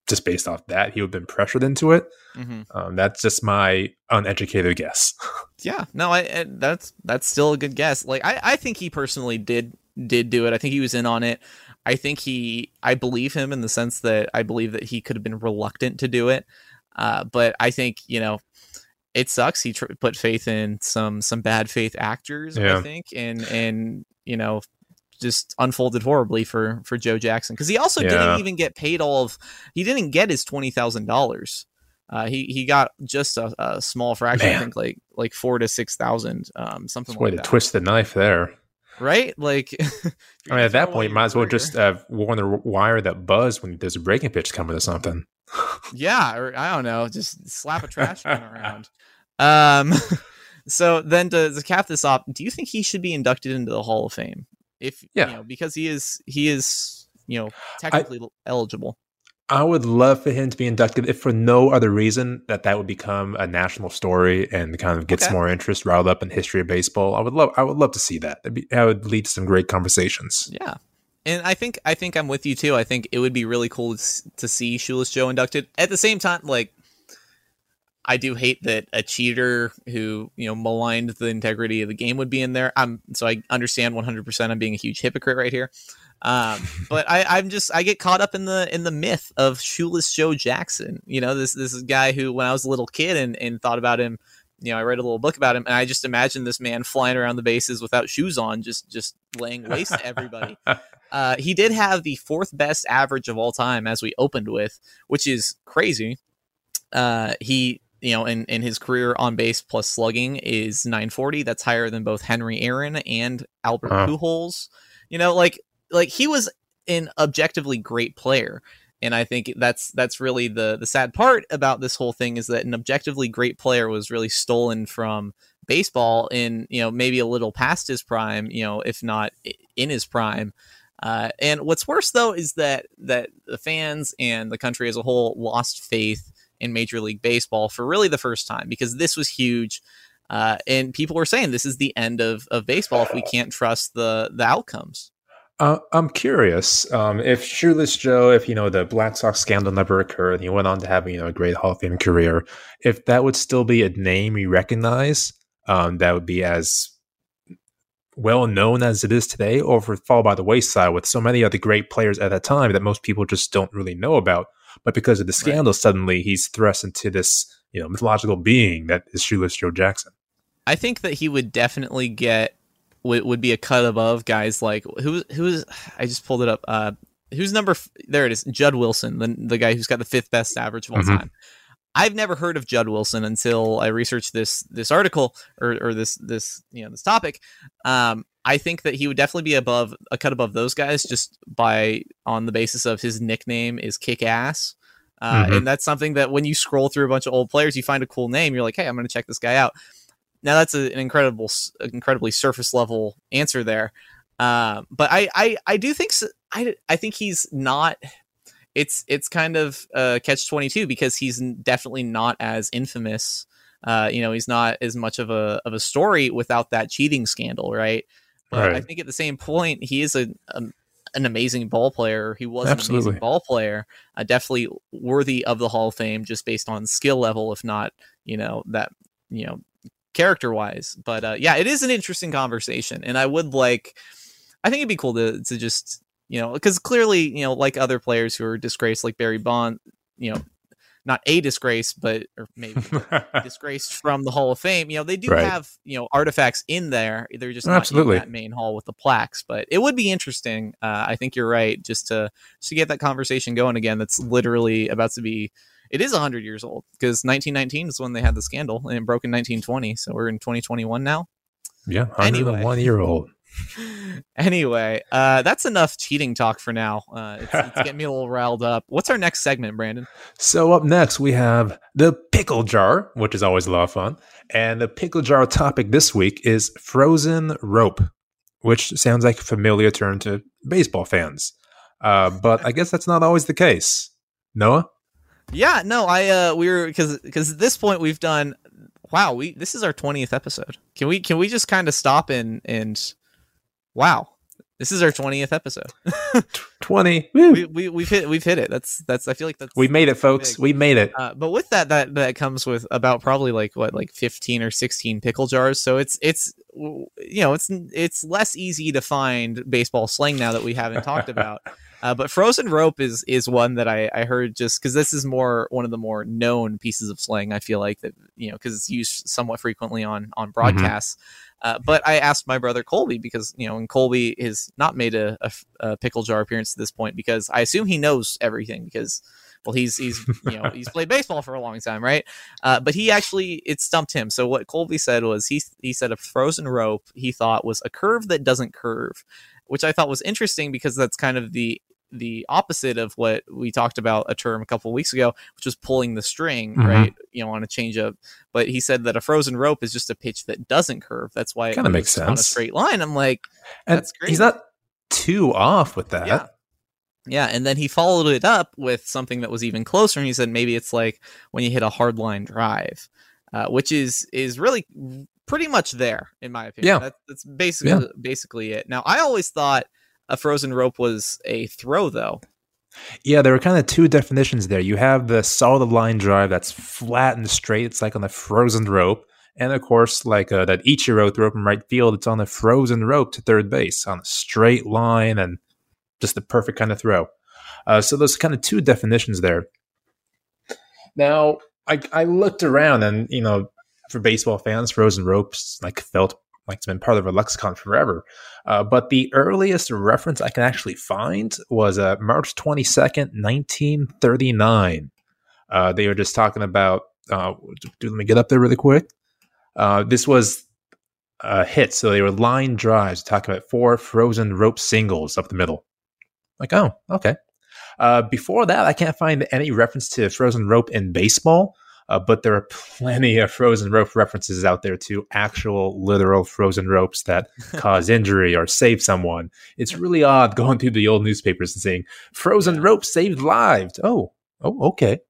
just based off that, he would have been pressured into it. Mm-hmm. Um, that's just my uneducated guess. <laughs> yeah, no, I, I, that's that's still a good guess. Like I, I think he personally did did do it. I think he was in on it. I think he, I believe him in the sense that I believe that he could have been reluctant to do it. Uh, but I think you know, it sucks. He tr- put faith in some some bad faith actors. Yeah. I think, and and you know, just unfolded horribly for for Joe Jackson because he also yeah. didn't even get paid all of he didn't get his twenty thousand uh, dollars. He he got just a, a small fraction, Man. I think like like four to six thousand, um, something. Way like to that. To twist the knife there, right? Like, <laughs> I mean, at that point, you might as well just have worn the wire that buzz when there's a breaking pitch coming or something. yeah, or I don't know, just slap a trash can <laughs> around. Um, <laughs> so then to, to cap this off, do you think he should be inducted into the Hall of Fame? if yeah. you know because he is he is you know technically I, eligible. I would love for him to be inducted, if for no other reason that that would become a national story and kind of gets okay. more interest riled up in history of baseball. I would love, I would love to see that. Be, that would lead to some great conversations. Yeah, and I think I think I'm with you too. I think it would be really cool to see Shoeless Joe inducted. At the same time, like I do hate that a cheater who you know maligned the integrity of the game would be in there. I'm so I understand 100. percent I'm being a huge hypocrite right here, um, but I, I'm just I get caught up in the in the myth of shoeless Joe Jackson. You know this this is guy who when I was a little kid and and thought about him, you know I read a little book about him and I just imagined this man flying around the bases without shoes on, just just laying waste to everybody. <laughs> Uh, he did have the fourth best average of all time as we opened with, which is crazy. Uh, he you know, in, in his career on base plus slugging is 940. That's higher than both Henry Aaron and Albert. Pujols. You know, like like he was an objectively great player. And I think that's that's really the the sad part about this whole thing is that an objectively great player was really stolen from baseball in you know maybe a little past his prime, you know, if not in his prime. Uh, and what's worse though is that that the fans and the country as a whole lost faith in Major League Baseball for really the first time because this was huge. Uh, and people were saying this is the end of, of baseball if we can't trust the the outcomes. Uh, I'm curious um, if Shoeless Joe, if you know the Black Sox scandal never occurred, and he went on to have you know a great Hall of Fame career, if that would still be a name we recognize, um, that would be as well known as it is today, or if it fall by the wayside with so many other great players at that time that most people just don't really know about. But because of the scandal, right. suddenly he's thrust into this, you know, mythological being that is Shoeless Joe Jackson. I think that he would definitely get would, would be a cut above guys like who who's I just pulled it up. Uh, who's number? F- there it is. Jud Wilson, the the guy who's got the fifth best average of all Mhm. time. I've never heard of Jud Wilson until I researched this this article or, or this this you know this topic. Um, I think that he would definitely be above a cut above those guys just by on the basis of his nickname is Kick Ass. Uh, Mhm. And that's something that when you scroll through a bunch of old players, you find a cool name. You're like, hey, I'm going to check this guy out. Now that's a, an incredible, incredibly surface level answer there. Um, but I, I, I do think so, I, I think he's not. It's it's kind of uh, catch twenty two because he's definitely not as infamous. Uh, you know, he's not as much of a of a story without that cheating scandal, right? But I think at the same point, he is a, a an amazing ball player. He was an amazing ball player, uh, definitely worthy of the Hall of Fame just based on skill level, if not, you know, that you know, character wise. But uh, yeah, it is an interesting conversation, and I would like, I think it'd be cool to to just you know, because clearly, you know, like other players who are disgraced, like Barry Bond, you know, not a disgrace, but or maybe <laughs> disgraced from the Hall of Fame. You know, they do Right. have you know artifacts in there. They're just not Absolutely. in that main hall with the plaques. But it would be interesting. Uh, I think you're right. Just to just to get that conversation going again. That's literally about to be. It is 100 years old because 1919 is when they had the scandal and it broke in 1920. So we're in 2021 now. yeah, Anyway. 101 year old. <laughs> anyway, uh, that's enough cheating talk for now. Uh, it's, it's getting me a little riled up. What's our next segment, Brandon? So up next we have the pickle jar, which is always a lot of fun. And the pickle jar topic this week is frozen rope, which sounds like a familiar term to baseball fans. Uh, but I guess that's not always the case. Noah? Yeah, no, I uh we were because because at this point we've done wow, we this is our 20th episode. Can we can we just kind of stop and and wow. This is our 20th episode. <laughs> 20. Woo. we, we we've hit we've hit it. That's that's I feel like that's We made it, folks. big. We made it. uh, but with that that that comes with about probably like what like 15 or 16 pickle jars. So it's it's you know, it's it's less easy to find baseball slang now that we haven't talked about. <laughs> Uh, but frozen rope is is one that I, I heard just because this is more one of the more known pieces of slang. I feel like that you know because it's used somewhat frequently on on broadcasts. Uh, but I asked my brother Colby because you know, and Colby has not made a pickle jar appearance at this point because I assume he knows everything because well he's he's you know he's played baseball for a long time, right? Uh, but he actually it stumped him. So what Colby said was he he said a frozen rope he thought was a curve that doesn't curve, which I thought was interesting because that's kind of the the opposite of what we talked about a term a couple of weeks ago, which was pulling the string, Mhm. right? You know, on a change changeup. But he said that a frozen rope is just a pitch that doesn't curve. That's why it Kinda makes sense on a straight line. I'm like, And That's great. he's not too off with that. Yeah. yeah. And then he followed it up with something that was even closer, and he said maybe it's like when you hit a hard line drive, uh, which is is really pretty much there in my opinion. Yeah. That, that's basically basically it. Now I always thought a frozen rope was a throw, though. Yeah, there are kind of two definitions there. You have the solid line drive that's flat and straight. It's like on a frozen rope. And of course, like uh, that Ichiro throw from right field, it's on a frozen rope to third base on a straight line and just the perfect kind of throw. Uh, so there's kind of two definitions there. Now, I, I looked around and, you know, for baseball fans, frozen ropes like felt like it's been part of our lexicon forever. Uh, but the earliest reference I can actually find was uh, March 22nd, 1939. Uh, they were just talking about, uh, let me get up there really quick. Uh, this was a hit. So they were line drives, talking about four frozen rope singles up the middle. Like, oh, okay. Uh, before that, I can't find any reference to frozen rope in baseball. Uh, but there are plenty of frozen rope references out there to actual literal frozen ropes that <laughs> cause injury or save someone. It's really odd going through the old newspapers and seeing frozen rope saved lives. Oh, oh, okay.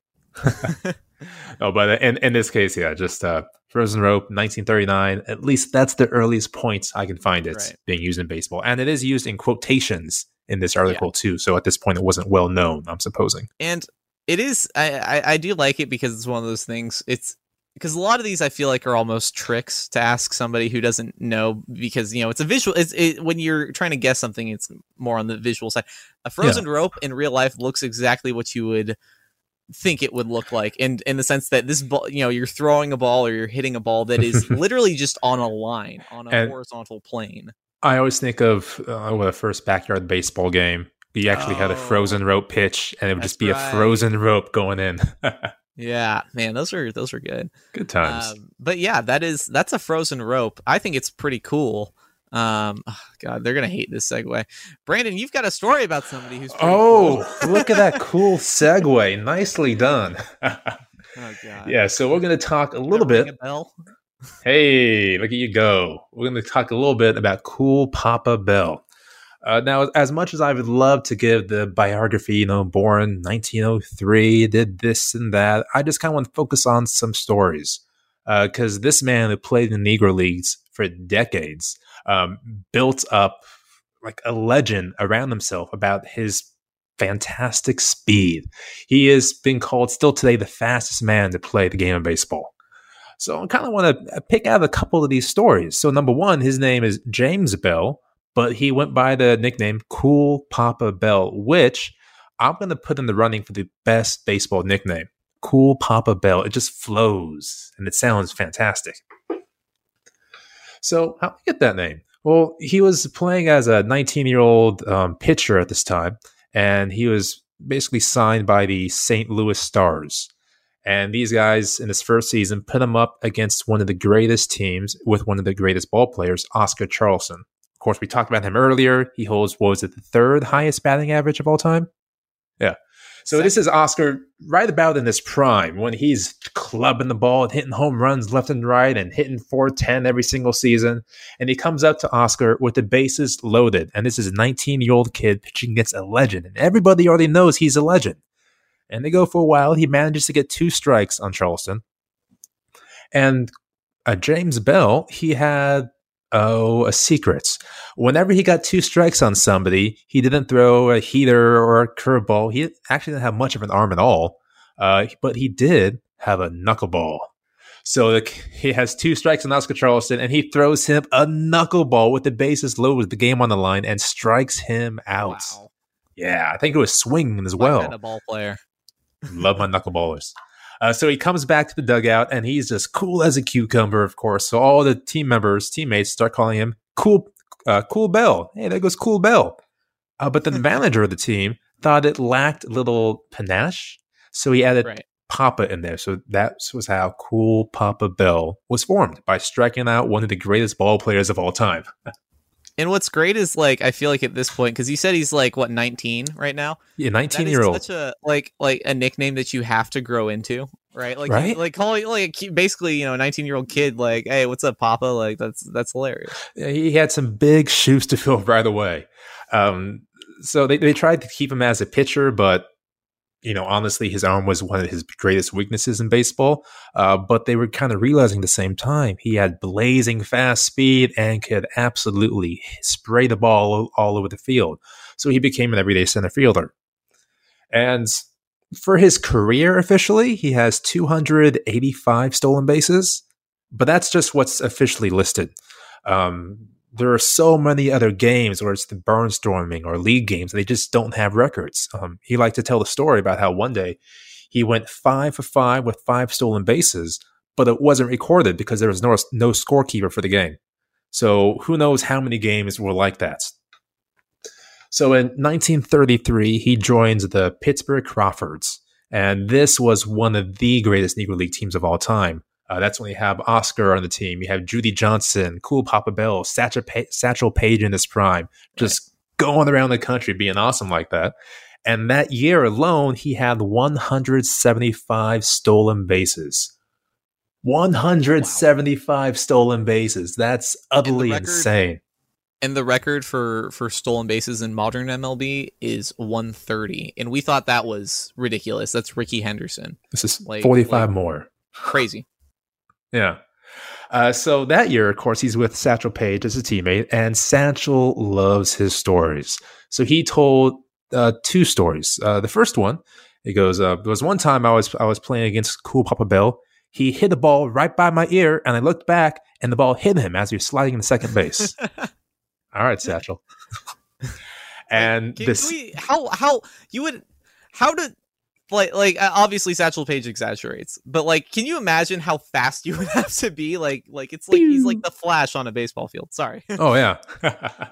no, <laughs> <laughs> but in, in this case, yeah, just uh, frozen rope, 1939. At least that's the earliest point I can find it Right. being used in baseball, and it is used in quotations in this article too. So at this point, it wasn't well known. I'm supposing. and it is I, I i do like it because it's one of those things it's because a lot of these i feel like are almost tricks to ask somebody who doesn't know because you know it's a visual it's it, when you're trying to guess something it's more on the visual side. A frozen rope in real life looks exactly what you would think it would look like in in the sense that this ball you know you're throwing a ball or you're hitting a ball that is <laughs> literally just on a line on a And- horizontal plane. I always think of uh, the first backyard baseball game. You actually had a Oh. frozen rope pitch, and it would just be right. a frozen rope going in. <laughs> yeah man those are those are good Good times. Um, but yeah, that is that's a frozen rope. I think it's pretty cool. Um, oh, God, they're gonna hate this segue. Brandon, you've got a story about somebody who's oh, cool. <laughs> look at that cool segue! Nicely done. <laughs> oh God, yeah, so we're going to talk a little bit. a bell. Hey, look at you go. We're going to talk a little bit about Cool Papa Bell. Uh, now, as much as I would love to give the biography, you know, born 1903, did this and that, I just kind of want to focus on some stories. Because this man who played in the Negro Leagues for decades um, built up like a legend around himself about his fantastic speed. He has been called still today the fastest man to play the game of baseball. So I kind of want to pick out a couple of these stories. So number one, his name is James Bell, but he went by the nickname Cool Papa Bell, which I'm going to put in the running for the best baseball nickname. Cool Papa Bell. It just flows and it sounds fantastic. So how did he get that name? Well, he was playing as a 19 year old um, pitcher at this time, and he was basically signed by the St. Louis Stars. And these guys in his first season put him up against one of the greatest teams with one of the greatest ball players, Oscar Charleston. Course, we talked about him earlier. He holds, what was it, the third highest batting average of all time? Yeah. So this is Oscar right about in his prime when he's clubbing the ball and hitting home runs left and right and hitting 410 every single season. And he comes up to Oscar with the bases loaded. And this is a 19 year old kid pitching against a legend. And everybody already knows he's a legend. And they go for a while. He manages to get two strikes on Charleston. And uh, James Bell, he had oh a secret. Whenever he got two strikes on somebody, he didn't throw a heater or a curveball. He actually didn't have much of an arm at all, uh, but he did have a knuckleball. So the, he has two strikes on Oscar Charleston, and he throws him a knuckleball with the bases loaded, the game on the line, and strikes him out. Wow, Yeah, I think it was swinging as well. ball player. Love my knuckleballers. Uh, so he comes back to the dugout and he's just cool as a cucumber, of course. So all the team members, teammates, start calling him Cool, uh, Cool Bell. Hey, there goes Cool Bell. Uh, but the <laughs> manager of the team thought it lacked little panache, so he added Right. Papa in there. So that was how Cool Papa Bell was formed by striking out one of the greatest ball players of all time. <laughs> And what's great is like I feel like at this point because you said he's like what 19 right now. Yeah, That nineteen is year old. such a like like a nickname that you have to grow into, right? Like Right? like calling like basically you know a 19 year old kid like hey what's up Papa like that's that's hilarious. Yeah, he had some big shoes to fill <laughs> right away. Um, so they, they tried to keep him as a pitcher, but you know, honestly, his arm was one of his greatest weaknesses in baseball. Uh, but they were kind of realizing the same time he had blazing fast speed and could absolutely spray the ball all, all over the field. So he became an everyday center fielder. And for his career officially, he has 285 stolen bases, but that's just what's officially listed. Um, there are so many other games where it's the barnstorming or league games, they just don't have records. Um, he liked to tell the story about how one day he went five for five with five stolen bases, but it wasn't recorded because there was no no scorekeeper for the game. So who knows how many games were like that? So in 1933, he joins the Pittsburgh Crawfords, and this was one of the greatest Negro League teams of all time. Uh, that's when you have Oscar on the team. You have Judy Johnson, Cool Papa Bell, Satchel, pa- Satchel Paige in his prime, just going around the country being awesome like that. And that year alone, he had 175 stolen bases. 175 stolen bases. That's utterly record- insane. And the record for for stolen bases in modern MLB is 130, and we thought that was ridiculous. That's Rickey Henderson, This is Like- 45 like- more. crazy. Yeah. Uh, so that year, of course, he's with Satchel Paige as a teammate, and Satchel loves his stories. So he told uh, two stories. Uh, the first one, he goes, uh, "There was one time I was I was playing against Cool Papa Bell. He hit the ball right by my ear, and I looked back, and the ball hit him as he was sliding into second base. <laughs> All right, Satchel. and Can, this, can we, how how you would how did like like uh, obviously Satchel Paige exaggerates, but like, can you imagine how fast <laughs> you would have to be? Like like it's like he's like the Flash on a baseball field. Sorry. <laughs> oh yeah. <laughs>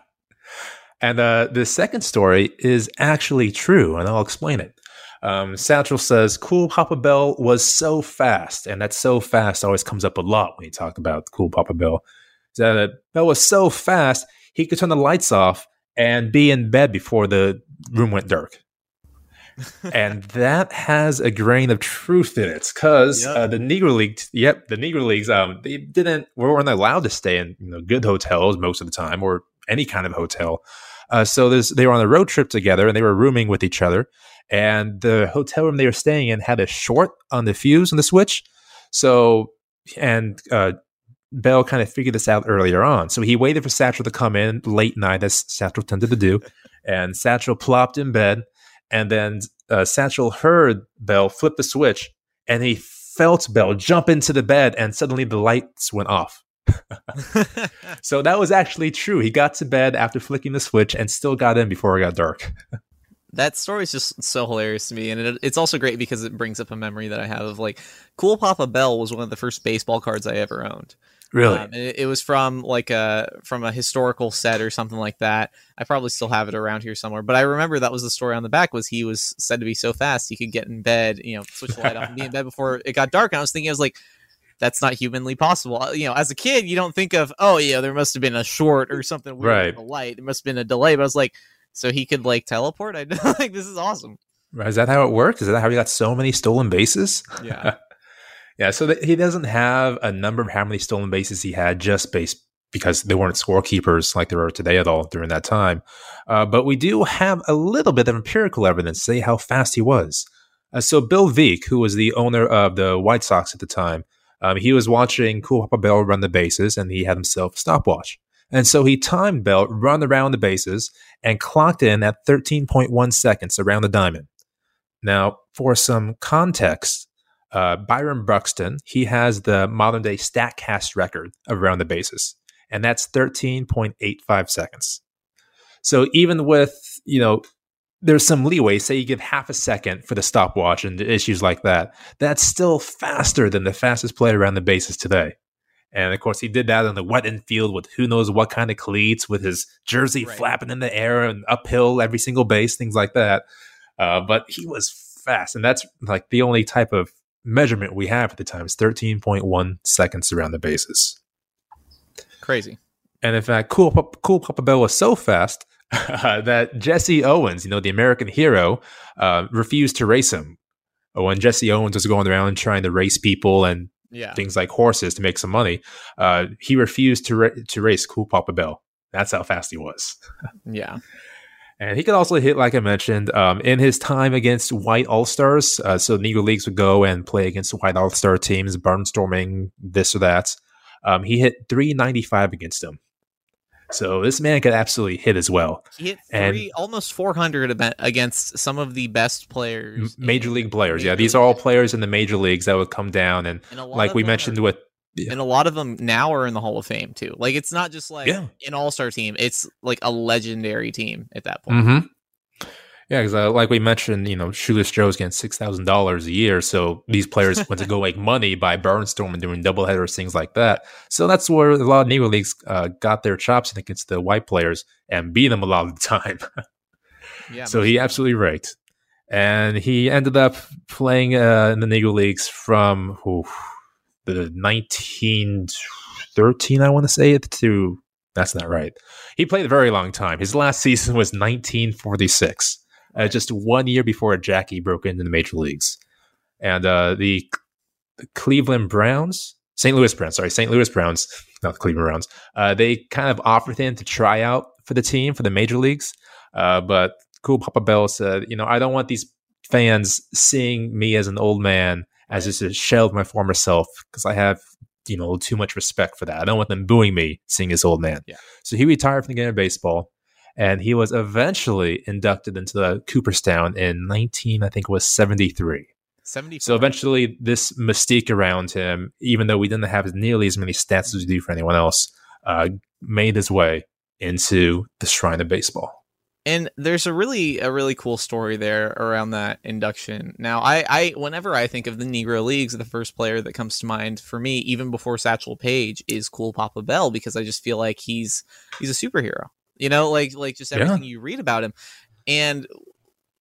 and uh, the second story is actually true, and I'll explain it. Um, Satchel says, "Cool Papa Bell was so fast," and that "so fast" always comes up a lot when you talk about Cool Papa Bell. That uh, Bell was so fast he could turn the lights off and be in bed before the room went dark. And that has a grain of truth in it because yep. uh, the Negro Leagues, yep, the Negro Leagues, um, they didn't weren't allowed to stay in you know, good hotels most of the time or any kind of hotel. Uh, so they were on a road trip together and they were rooming with each other. And the hotel room they were staying in had a short on the fuse on the switch. So, and uh, Bell kind of figured this out earlier on. So he waited for Satchel to come in late night, as Satchel tended to do. And Satchel plopped in bed. And then uh, Satchel heard Bell flip the switch. And he felt Bell jump into the bed. And suddenly the lights went off. <laughs> so that was actually true. He got to bed after flicking the switch and still got in before it got dark. <laughs> that story is just so hilarious to me and it, it's also great because it brings up a memory that i have of like cool papa bell was one of the first baseball cards i ever owned Really? Um, it, it, was from like a from a historical set or something like that. I probably still have it around here somewhere. But I remember that was the story on the back was he was said to be so fast he could get in bed, you know, switch the light off and be in bed before it got dark. And I was thinking, I was like, that's not humanly possible. Uh, you know, as a kid, you don't think of, oh yeah, there must have been a short or something weird right. with the light. There must have been a delay. But I was like, so he could like teleport. <laughs> I like this is awesome. Is that how it worked? Is that how he got so many stolen bases? Yeah. <laughs> Yeah, so he doesn't have a number of how many stolen bases he had just based because they weren't scorekeepers like there are today at all during that time. Uh, but we do have a little bit of empirical evidence to say how fast he was. Uh, so Bill Veeck, who was the owner of the White Sox at the time, um, he was watching Cool Papa Bell run the bases, and he had himself a stopwatch. And so he timed Bell run around the bases and clocked in at 13.1 seconds around the diamond. Now, for some context, uh, Byron Buxton, he has the modern day StatCast record around the bases, and that's 13.85 seconds. So even with, you know, there's some leeway, say you give half a second for the stopwatch and issues like that, that's still faster than the fastest player around the bases today. And of course, he did that on the wet infield with who knows what kind of cleats, with his jersey right. flapping in the air and uphill every single base, things like that. Uh, but he was fast, and that's like the only type of measurement we have at the time is 13.1 seconds around the bases. Crazy. And in fact, Cool, cool Papa Bell was so fast <laughs> that Jesse Owens, you know, the American hero, uh, refused to race him. When Jesse Owens was going around trying to race people and yeah. things like horses to make some money, uh, he refused to ra- to race Cool Papa Bell. That's how fast he was. <laughs> yeah. And he could also hit, like I mentioned, um, in his time against white All Stars. Uh, so Negro Leagues would go and play against white All Star teams, barnstorming this or that. Um, he hit 395 against them. So this man could absolutely hit as well. He hit three, and almost 400 against some of the best players, major league players. Major yeah, these are all players in the major leagues that would come down and, and like we mentioned are, with yeah. And a lot of them now are in the Hall of Fame too. Like it's not just like yeah. an All Star team; it's like a legendary team at that point. Mm-hmm. Yeah, because uh, like we mentioned, you know, Shoeless Joe's getting six thousand dollars a year, so these players went to go make money by barnstorming doing doubleheaders, things like that. So that's where a lot of Negro leagues uh, got their chops against the white players and beat them a lot of the time. <laughs> yeah. So he absolutely right, and he ended up playing uh, in the Negro leagues from. Oof, the 1913, I want to say it, to that's not right. He played a very long time. His last season was 1946, uh, just one year before Jackie broke into the major leagues. And uh, the Cleveland Browns, St. Louis Browns, sorry, St. Louis Browns, not the Cleveland Browns, uh, they kind of offered him to try out for the team for the major leagues. Uh, but Cool Papa Bell said, you know, I don't want these fans seeing me as an old man as just a shell of my former self because I have you know too much respect for that. I don't want them booing me seeing this old man. Yeah. So he retired from the game of baseball, and he was eventually inducted into the Cooperstown in 19, I think it was 73. 74. So eventually, this mystique around him, even though we didn't have nearly as many stats as we do for anyone else, uh, made his way into the Shrine of Baseball. And there's a really a really cool story there around that induction. Now, I, I whenever I think of the Negro Leagues, the first player that comes to mind for me, even before Satchel Paige, is Cool Papa Bell because I just feel like he's he's a superhero. You know, like like just everything yeah. you read about him, and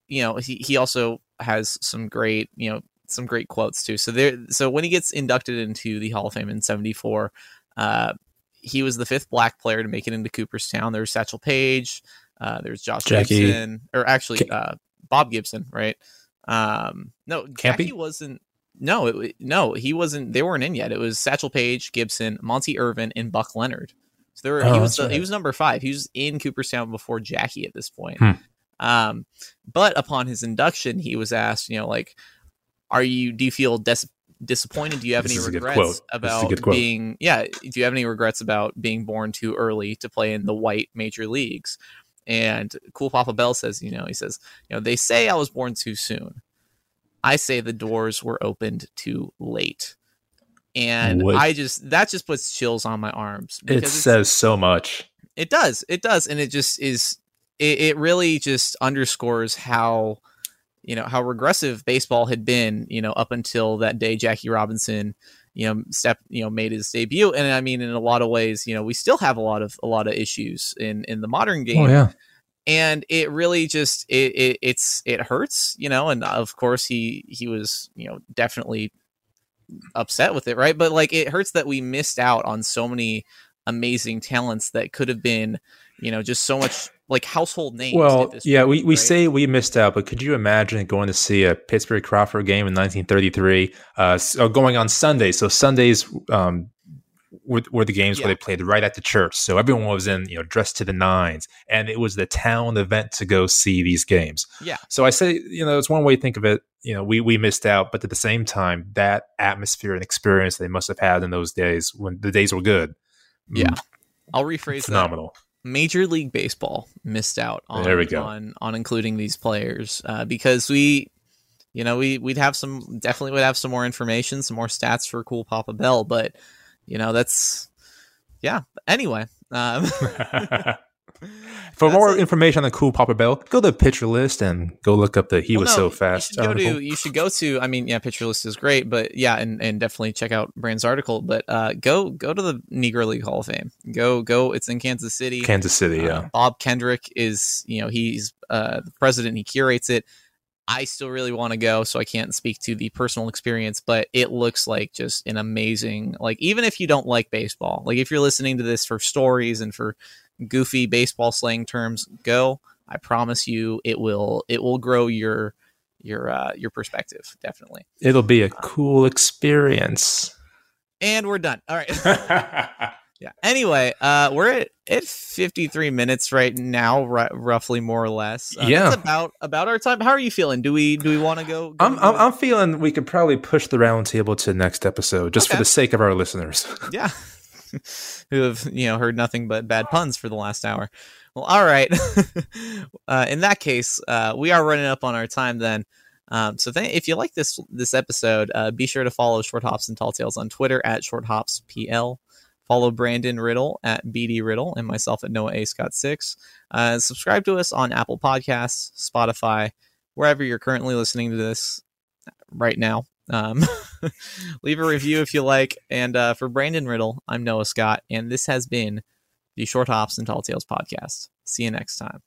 you know he he also has some great you know some great quotes too. So there, so when he gets inducted into the Hall of Fame in '74, uh, he was the fifth black player to make it into Cooperstown. There's Satchel Paige, uh, there's Josh Jackie. Gibson, or actually uh, Bob Gibson, right? Um, no, Campy? Jackie wasn't. No, it, no, he wasn't. They weren't in yet. It was Satchel Paige, Gibson, Monte Irvin, and Buck Leonard. So there were, oh, he was right. he was number five. He was in Cooperstown before Jackie at this point. Hmm. Um, but upon his induction, he was asked, you know, like, are you? Do you feel des- disappointed? Do you have this any regrets about being? Yeah, do you have any regrets about being born too early to play in the white major leagues? And Cool Papa Bell says, you know, he says, you know, they say I was born too soon. I say the doors were opened too late. And what? I just that just puts chills on my arms. It says so much. It does. It does. And it just is it, it really just underscores how you know how regressive baseball had been you know up until that day jackie robinson you know step you know made his debut. And i mean in a lot of ways you know we still have a lot of a lot of issues in in the modern oh, game. oh, yeah. And it really just it, it it's it hurts you know and of course he he was you know definitely upset with it right? But like it hurts that we missed out on so many amazing talents that could have been you know just so much like household names. Well, yeah, point, we, we right? say we missed out, but could you imagine going to see a Pittsburgh Crawford game in 1933, uh, oh, going on Sunday? So Sundays um, were, were the games yeah. where they played right at the church, so everyone was in you know dressed to the nines, and it was the town event to go see these games. Yeah. So I say, you know, it's one way to think of it. You know, we we missed out, but at the same time, that atmosphere and experience they must have had in those days when the days were good. Yeah. Mm, I'll rephrase phenomenal. That Major League Baseball missed out on there we go. on on including these players uh, because we, you know, we we'd have some definitely would have some more information, some more stats for Cool Papa Bell, but you know that's yeah. Anyway, um, <laughs> <laughs> For more information on the Cool Papa Bell, go to Pitcher List and go look up the "He well, Was no, So Fast." You should, go to, you should go to. I mean, yeah, Pitcher List is great, but yeah, and, and definitely check out Brand's article. But uh, go go to the Negro League Hall of Fame. Go go. It's in Kansas City. Kansas City, uh, yeah. Bob Kendrick is you know he's uh, the president. He curates it. I still really want to go, so I can't speak to the personal experience, but it looks like just an amazing, like, even if you don't like baseball, like, if you're listening to this for stories and for goofy baseball slang terms go i promise you it will it will grow your your uh your perspective definitely. It'll be a cool experience. And we're done. All right. <laughs> Yeah. Anyway uh we're at, at 53 minutes right now r- roughly more or less. Uh, yeah. about about our time. How are you feeling? Do we do we want to go, go I'm, I'm, I'm feeling we could probably push the roundtable to next episode just okay. for the sake of our listeners. <laughs> Yeah <laughs> who have you know heard nothing but bad puns for the last hour. Well, all right. <laughs> uh, in that case, uh, we are running up on our time then. Um, so th- if you like this this episode, uh, be sure to follow Short Hops and Tall Tales on Twitter at Short Hops PL. Follow Brandon Riddle at BD Riddle and myself at Noah A Scott Six. Uh, subscribe to us on Apple Podcasts, Spotify, wherever you're currently listening to this right now. Um, <laughs> <laughs> leave a review if you like. And uh, for Brandon Riddle, I'm Noah Scott, and this has been the Short Hops and Tall Tales podcast. See you next time.